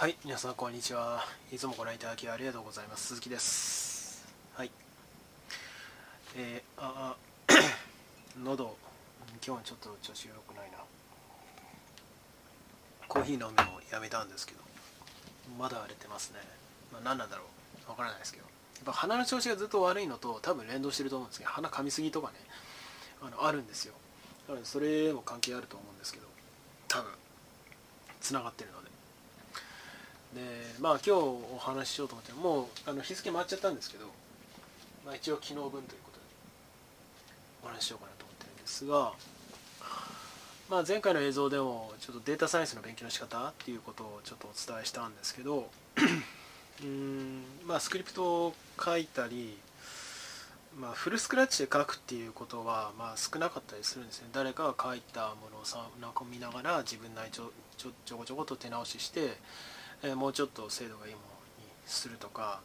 はい皆さんこんにちは。いつもご覧いただきありがとうございます。鈴木です。はい。えー、ああ 喉。今日ちょっと調子良くないな。コーヒー飲むのやめたんですけど。まだ荒れてますね、まあ、何なんだろう。わからないですけど。やっぱ鼻の調子がずっと悪いのと多分連動してると思うんですけど鼻噛みすぎとかね。あのあるんですよ。なのでそれも関係あると思うんですけど。多分。つながってるので。でまあ今日お話ししようと思ってもうあの日付回っちゃったんですけど、まあ、一応昨日分ということでお話ししようかなと思ってるんですが、まあ、前回の映像でもちょっとデータサイエンスの勉強の仕方っていうことをちょっとお伝えしたんですけど うんまあスクリプトを書いたりまあ、フルスクラッチで書くっていうことは、まあ、少なかったりするんですね。誰かが書いたものをさなんか見ながら自分なりちょちょちょこちょこと手直しして、え、もうちょっと精度がいいものにするとか、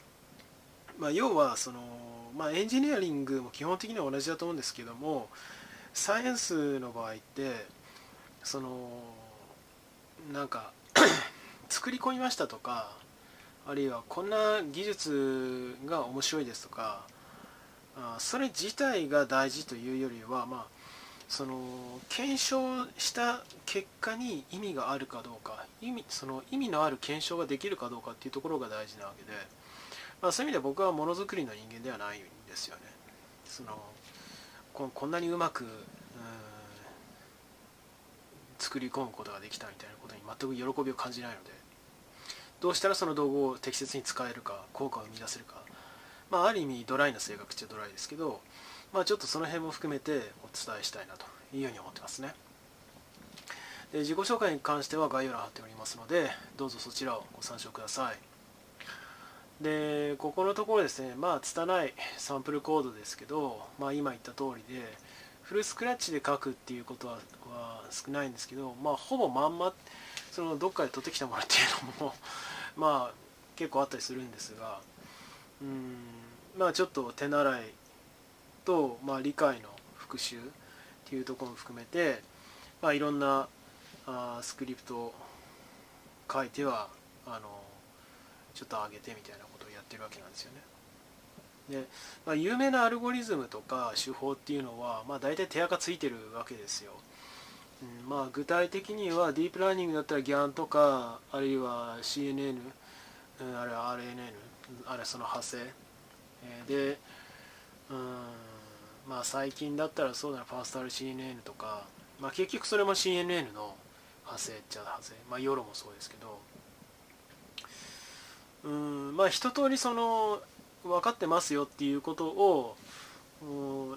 まあ、要はその、まあ、エンジニアリングも基本的には同じだと思うんですけどもサイエンスの場合ってそのなんか 作り込みましたとかあるいはこんな技術が面白いですとかそれ自体が大事というよりは、まあ、その検証した結果に意味があるかどうか意味その意味のある検証ができるかどうかっていうところが大事なわけで、まあ、そういう意味では僕はものづくりの人間ではないんですよね。そのここんなにうまく、うん、作り込むことができたみたいなことに全く喜びを感じないのでどうしたらその道具を適切に使えるか効果を生み出せるかまあ、ある意味ドライな性格っちゃドライですけど、まあ、ちょっとその辺も含めてお伝えしたいなというように思ってますね。で自己紹介に関しては概要欄貼っておりますのでどうぞそちらをご参照ください。でここのところですねまあ拙いサンプルコードですけど、まあ、今言った通りでフルスクラッチで書くっていうことは少ないんですけど、まあ、ほぼまんまそのどっかで取ってきたものっていうのもまあ結構あったりするんですがうんまあちょっと手習いと、まあ、理解の復習っていうところも含めて、まあ、いろんなあスクリプトを書いてはあのちょっと上げてみたいなことをやってるわけなんですよね。で、まあ、有名なアルゴリズムとか手法っていうのは、まあ、大体手垢ついてるわけですよ。うんまあ、具体的にはディープラーニングだったら GAN とかあるいは CNN、うん、あるいは RNN あれその派生、でうんまあ最近だったらそうだなファースト RCNN とか、まあ、結局それも CNN の派生っちゃ派生。まあヨロもそうですけど。うんまあ一通りその分かってますよっていうことを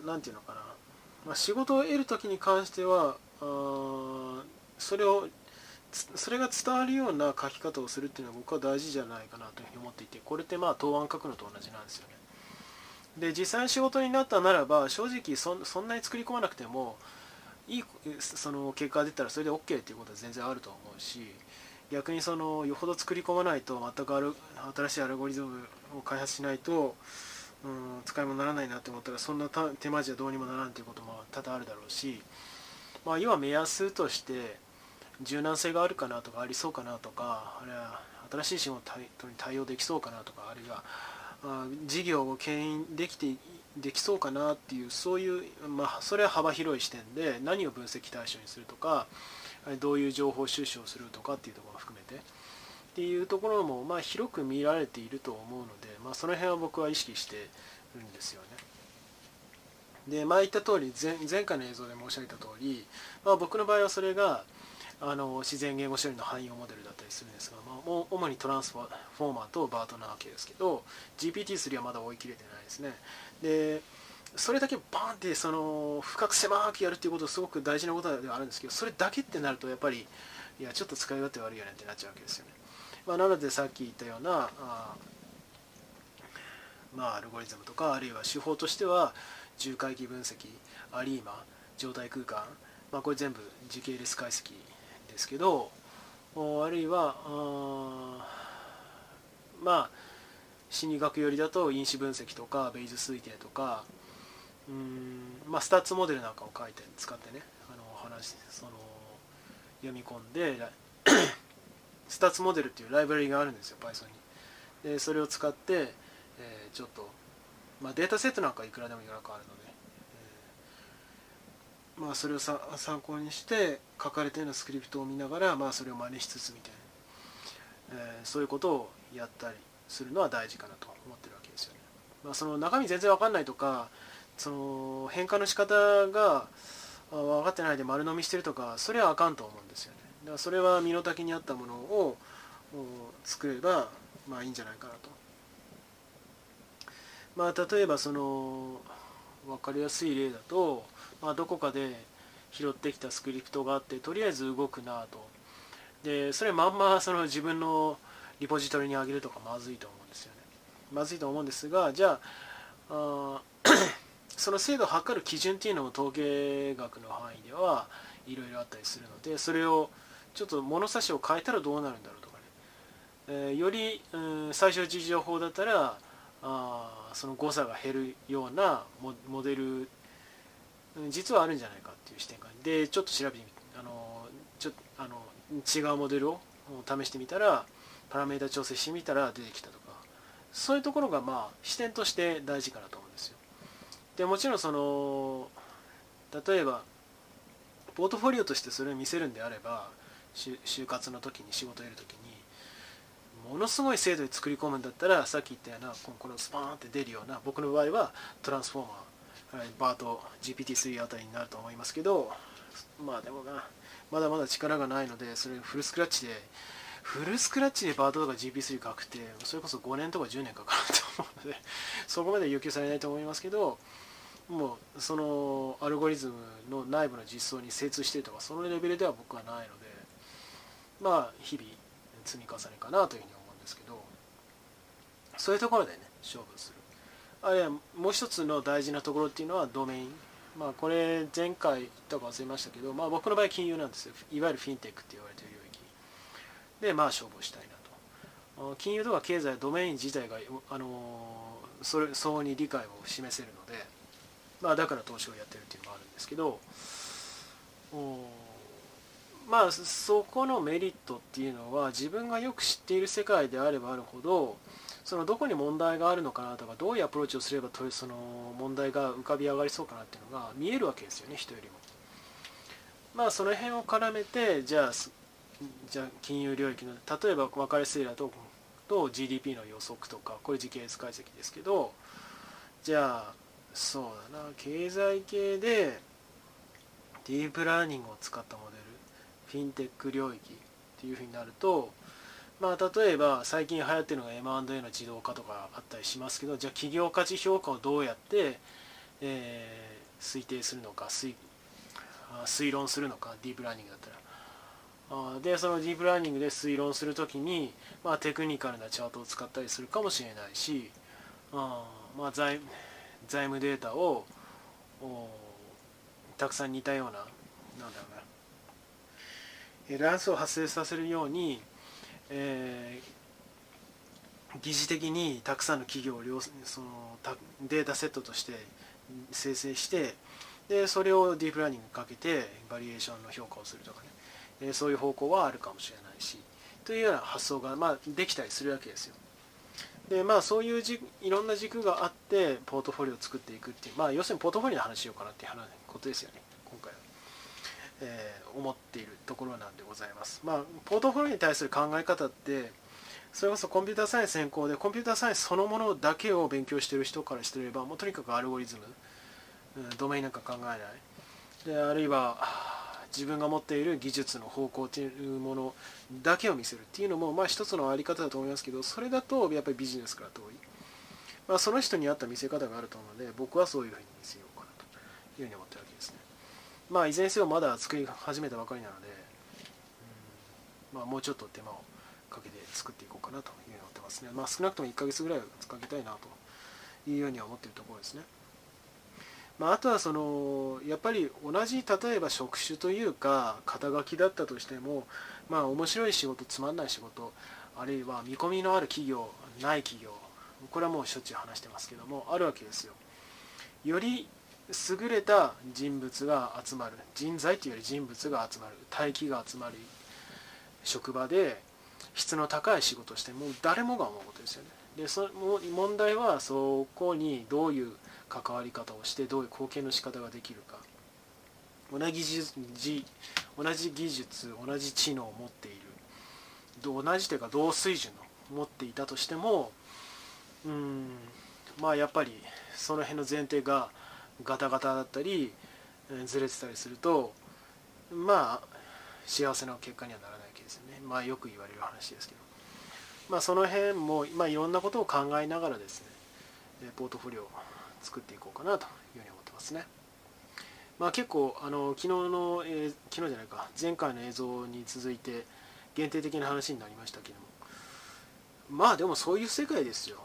何て言うのかな、まあ、仕事を得る時に関してはあそれをそれが伝わるような書き方をするっていうのは僕は大事じゃないかなというふうに思っていてこれってまあ答案書くのと同じなんですよね。で実際の仕事になったならば正直そんなに作り込まなくてもいいその結果が出たらそれで OK っていうことは全然あると思うし逆にそのよほど作り込まないと全くある新しいアルゴリズムを開発しないと、うん、使い物にならないなって思ったらそんな手間じゃどうにもならんっていうことも多々あるだろうし、まあ、要は目安として柔軟性があるかなとかありそうかなとかあるいは新しい仕事に対応できそうかなとかあるいは事業を牽引できてできそうかなっていうそういう、まあ、それは幅広い視点で何を分析対象にするとかどういう情報収集をするとかっていうところも含めてっていうところも、まあ、広く見られていると思うので、まあ、その辺は僕は意識してるんですよね。で前言った通り前前回の映像で申し上げた通り、まあ、僕の場合はそれがあの自然言語処理の汎用モデルだったりするんですが、まあ、主にトランスフォーマーとバートなわけですけど GPT-3 はまだ追い切れてないですね。でそれだけバーンってその深く狭くやるっていうことすごく大事なことではあるんですけどそれだけってなるとやっぱりいやちょっと使い勝手悪いよねってなっちゃうわけですよね、まあ、なのでさっき言ったようなあまあアルゴリズムとかあるいは手法としては重回帰分析アリーマ状態空間まあ、これ全部時系列解析ですけどあるいはまあ心理学寄りだと因子分析とかベイズ推定とかうん、まあ、スタッツモデルなんかを書いて使ってねあの話その読み込んで スタッツモデルっていうライブラリがあるんですよ Python に。でそれを使って、えー、ちょっと、まあ、データセットなんかいくらでもいくらかあるので、まあ、それを参考にして書かれたようなスクリプトを見ながら、まあ、それを真似しつつみたいな、えー、そういうことをやったりするのは大事かなと思ってるわけですよね、まあ、その中身全然わかんないとかその変換の仕方が分かってないで丸飲みしてるとかそれはあかんと思うんですよね。だからそれは身の丈に合ったものを作ればまあいいんじゃないかなと。まあ例えばその分かりやすい例だと、まあ、どこかで拾ってきたスクリプトがあってとりあえず動くなと。でそれまんまその自分のリポジトリに上げるとかまずいと思うんですよね。まずいと思うんですがじゃあ その精度を測る基準っていうのも統計学の範囲ではいろいろあったりするのでそれをちょっと物差しを変えたらどうなるんだろうとかね、えー、より、うん、最小値情報だったらあその誤差が減るようなモデル実はあるんじゃないかっていう視点がでちょっと調べてみあのちょあの違うモデルを試してみたらパラメータ調整してみたら出てきたとか。そういうところがまあ視点として大事かなと思うんですよ。でもちろんその例えばポートフォリオとしてそれを見せるんであれば就活の時に仕事を得る時にものすごい精度で作り込むんだったらさっき言ったようなこのスパーンって出るような僕の場合はトランスフォーマーバーと GPT-3 あたりになると思いますけどまあでもなまだまだ力がないのでそれフルスクラッチでフルスクラッチでバートとか GP3 書くってそれこそ5年とか10年かかると思うので そこまで要求されないと思いますけどもうそのアルゴリズムの内部の実装に精通してとかそのレベルでは僕はないのでまあ日々積み重ねかなというふうにですけどそういうところでね勝負する。あるいはもう一つの大事なところっていうのはドメイン。まあこれ前回言ったか忘れましたけどまあ僕の場合金融なんですよ。いわゆるフィンテックって言われてる領域。でまあ勝負したいなと。金融とか経済ドメイン自体があのそれ相応に理解を示せるのでまあ、だから投資をやってるっていうのもあるんですけどまあそこのメリットっていうのは自分がよく知っている世界であればあるほどそのどこに問題があるのかなとかどういうアプローチをすればその問題が浮かび上がりそうかなっていうのが見えるわけですよね人よりも。まあその辺を絡めてじゃあじゃあ金融領域の例えば分かりやすいだとと GDP の予測とかこれ時系列解析ですけどじゃあそうだな経済系でディープラーニングを使ったモデルフィンテック領域っていうふうになるとまあ例えば最近流行ってるのが M&A の自動化とかあったりしますけどじゃあ企業価値評価をどうやって、えー、推定するのか推推論するのかディープラーニングだったら。あでそのディープラーニングで推論するときに、まあ、テクニカルなチャートを使ったりするかもしれないしあまあ財財務データをたくさん似たようななんだろうな乱数を発生させるように、えー、疑似的にたくさんの企業をそのデータセットとして生成してでそれをディープラーニングかけてバリエーションの評価をするとかね、えー、そういう方向はあるかもしれないしというような発想が、まあ、できたりするわけですよ。でまあそういうじいろんな軸があってポートフォリオを作っていくっていうまあ要するにポートフォリオの話しようかなっていうことですよね、えー、思っているところなんでございます。まあポートフォリオに対する考え方ってそれこそコンピューターサイエンス専攻でコンピューターサイエンスそのものだけを勉強してる人からしてればもうとにかくアルゴリズム、うん、ドメインなんか考えない。であるいは自分が持っている技術の方向というものだけを見せるっていうのもまあ一つのあり方だと思いますけどそれだとやっぱりビジネスから遠い、まあ、その人に合った見せ方があると思うので僕はそういうふうに見せようかなというふうに思ってるわけですね。まあいずれにせよまだ作り始めたばかりなので、まあ、もうちょっと手間をかけて作っていこうかなというふうに思ってますね。まあ少なくとも1ヶ月ぐらいはかけたいなというようには思っているところですね。まあ、あとはそのやっぱり同じ例えば職種というか肩書きだったとしても、まあ、面白い仕事つまんない仕事あるいは見込みのある企業ない企業これはもうしょっちゅう話してますけどもあるわけですよ。より優れた人物が集まる。人材というより人物が集まる。大気が集まる。職場で、質の高い仕事をしてもう誰もが思うことですよね。でその問題はそこにどういう関わり方をしてどういう貢献の仕方ができるか。同じ同じ技術同じ知能を持っている。同じというか同水準の持っていたとしてもうんまあやっぱりその辺の前提がガタガタだったりずれてたりするとまあ幸せな結果にはならないわけですよね。まあよく言われる話ですけど。まあその辺も、まあ、いろんなことを考えながらですねポートフォリオを作っていこうかなというふうに思ってますね。まあ結構あの昨日の、えー、昨日じゃないか前回の映像に続いて限定的な話になりましたけども。まあでもそういう世界ですよ。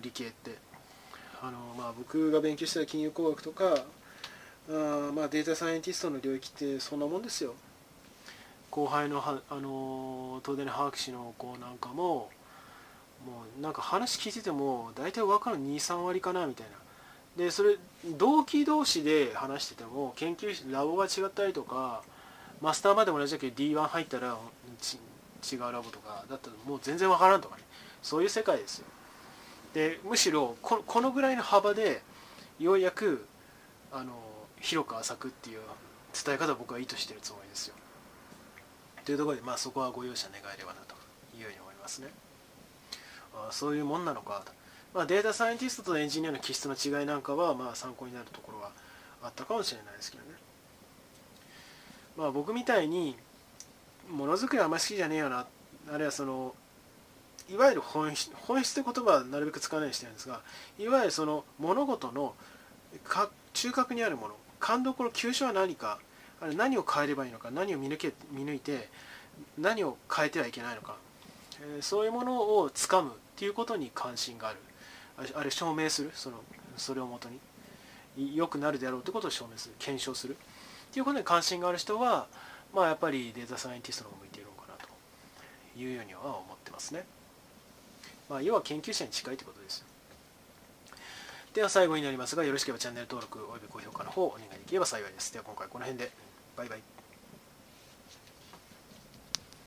理系って。あの、まあ、僕が勉強した金融工学とかあまあデータサイエンティストの領域ってそんなもんですよ。後輩のはあの東大の博士の子なんかももうなんか話聞いてても大体分かる23割かなみたいな。でそれ同期同士で話してても研究室ラボが違ったりとかマスターまでも同じだけど D1 入ったら違うラボとかだったらもう全然分からんとかね。そういう世界ですよ。でむしろこのぐらいの幅でようやくあの広く浅くっていう伝え方を僕はいいとしてるつもりですよ。というところでまあそこはご容赦願えればなというように思いますね。あそういうもんなのか。と、まあ、データサイエンティストとエンジニアの気質の違いなんかはまあ参考になるところはあったかもしれないですけどね。まあ僕みたいにものづくりあんまり好きじゃねえよな。あるいはそのいわゆる本質本質って言葉はなるべく使わないようにしてるんですがいわゆるその物事の中核にあるもの勘どころ急所は何かあれ何を変えればいいのか何を見抜け見抜いて何を変えてはいけないのか、えー、そういうものをつかむっていうことに関心がある。あれ証明するそのそれをもとに。良くなるであろうということを証明する検証する。っていうことに関心がある人はまあやっぱりデータサイエンティストの方向いているのかなというようには思ってますね。まあ、要は研究者に近いってことです。では最後になりますが、よろしければチャンネル登録および高評価の方をお願いできれば幸いです。では今回この辺で。バイバイ。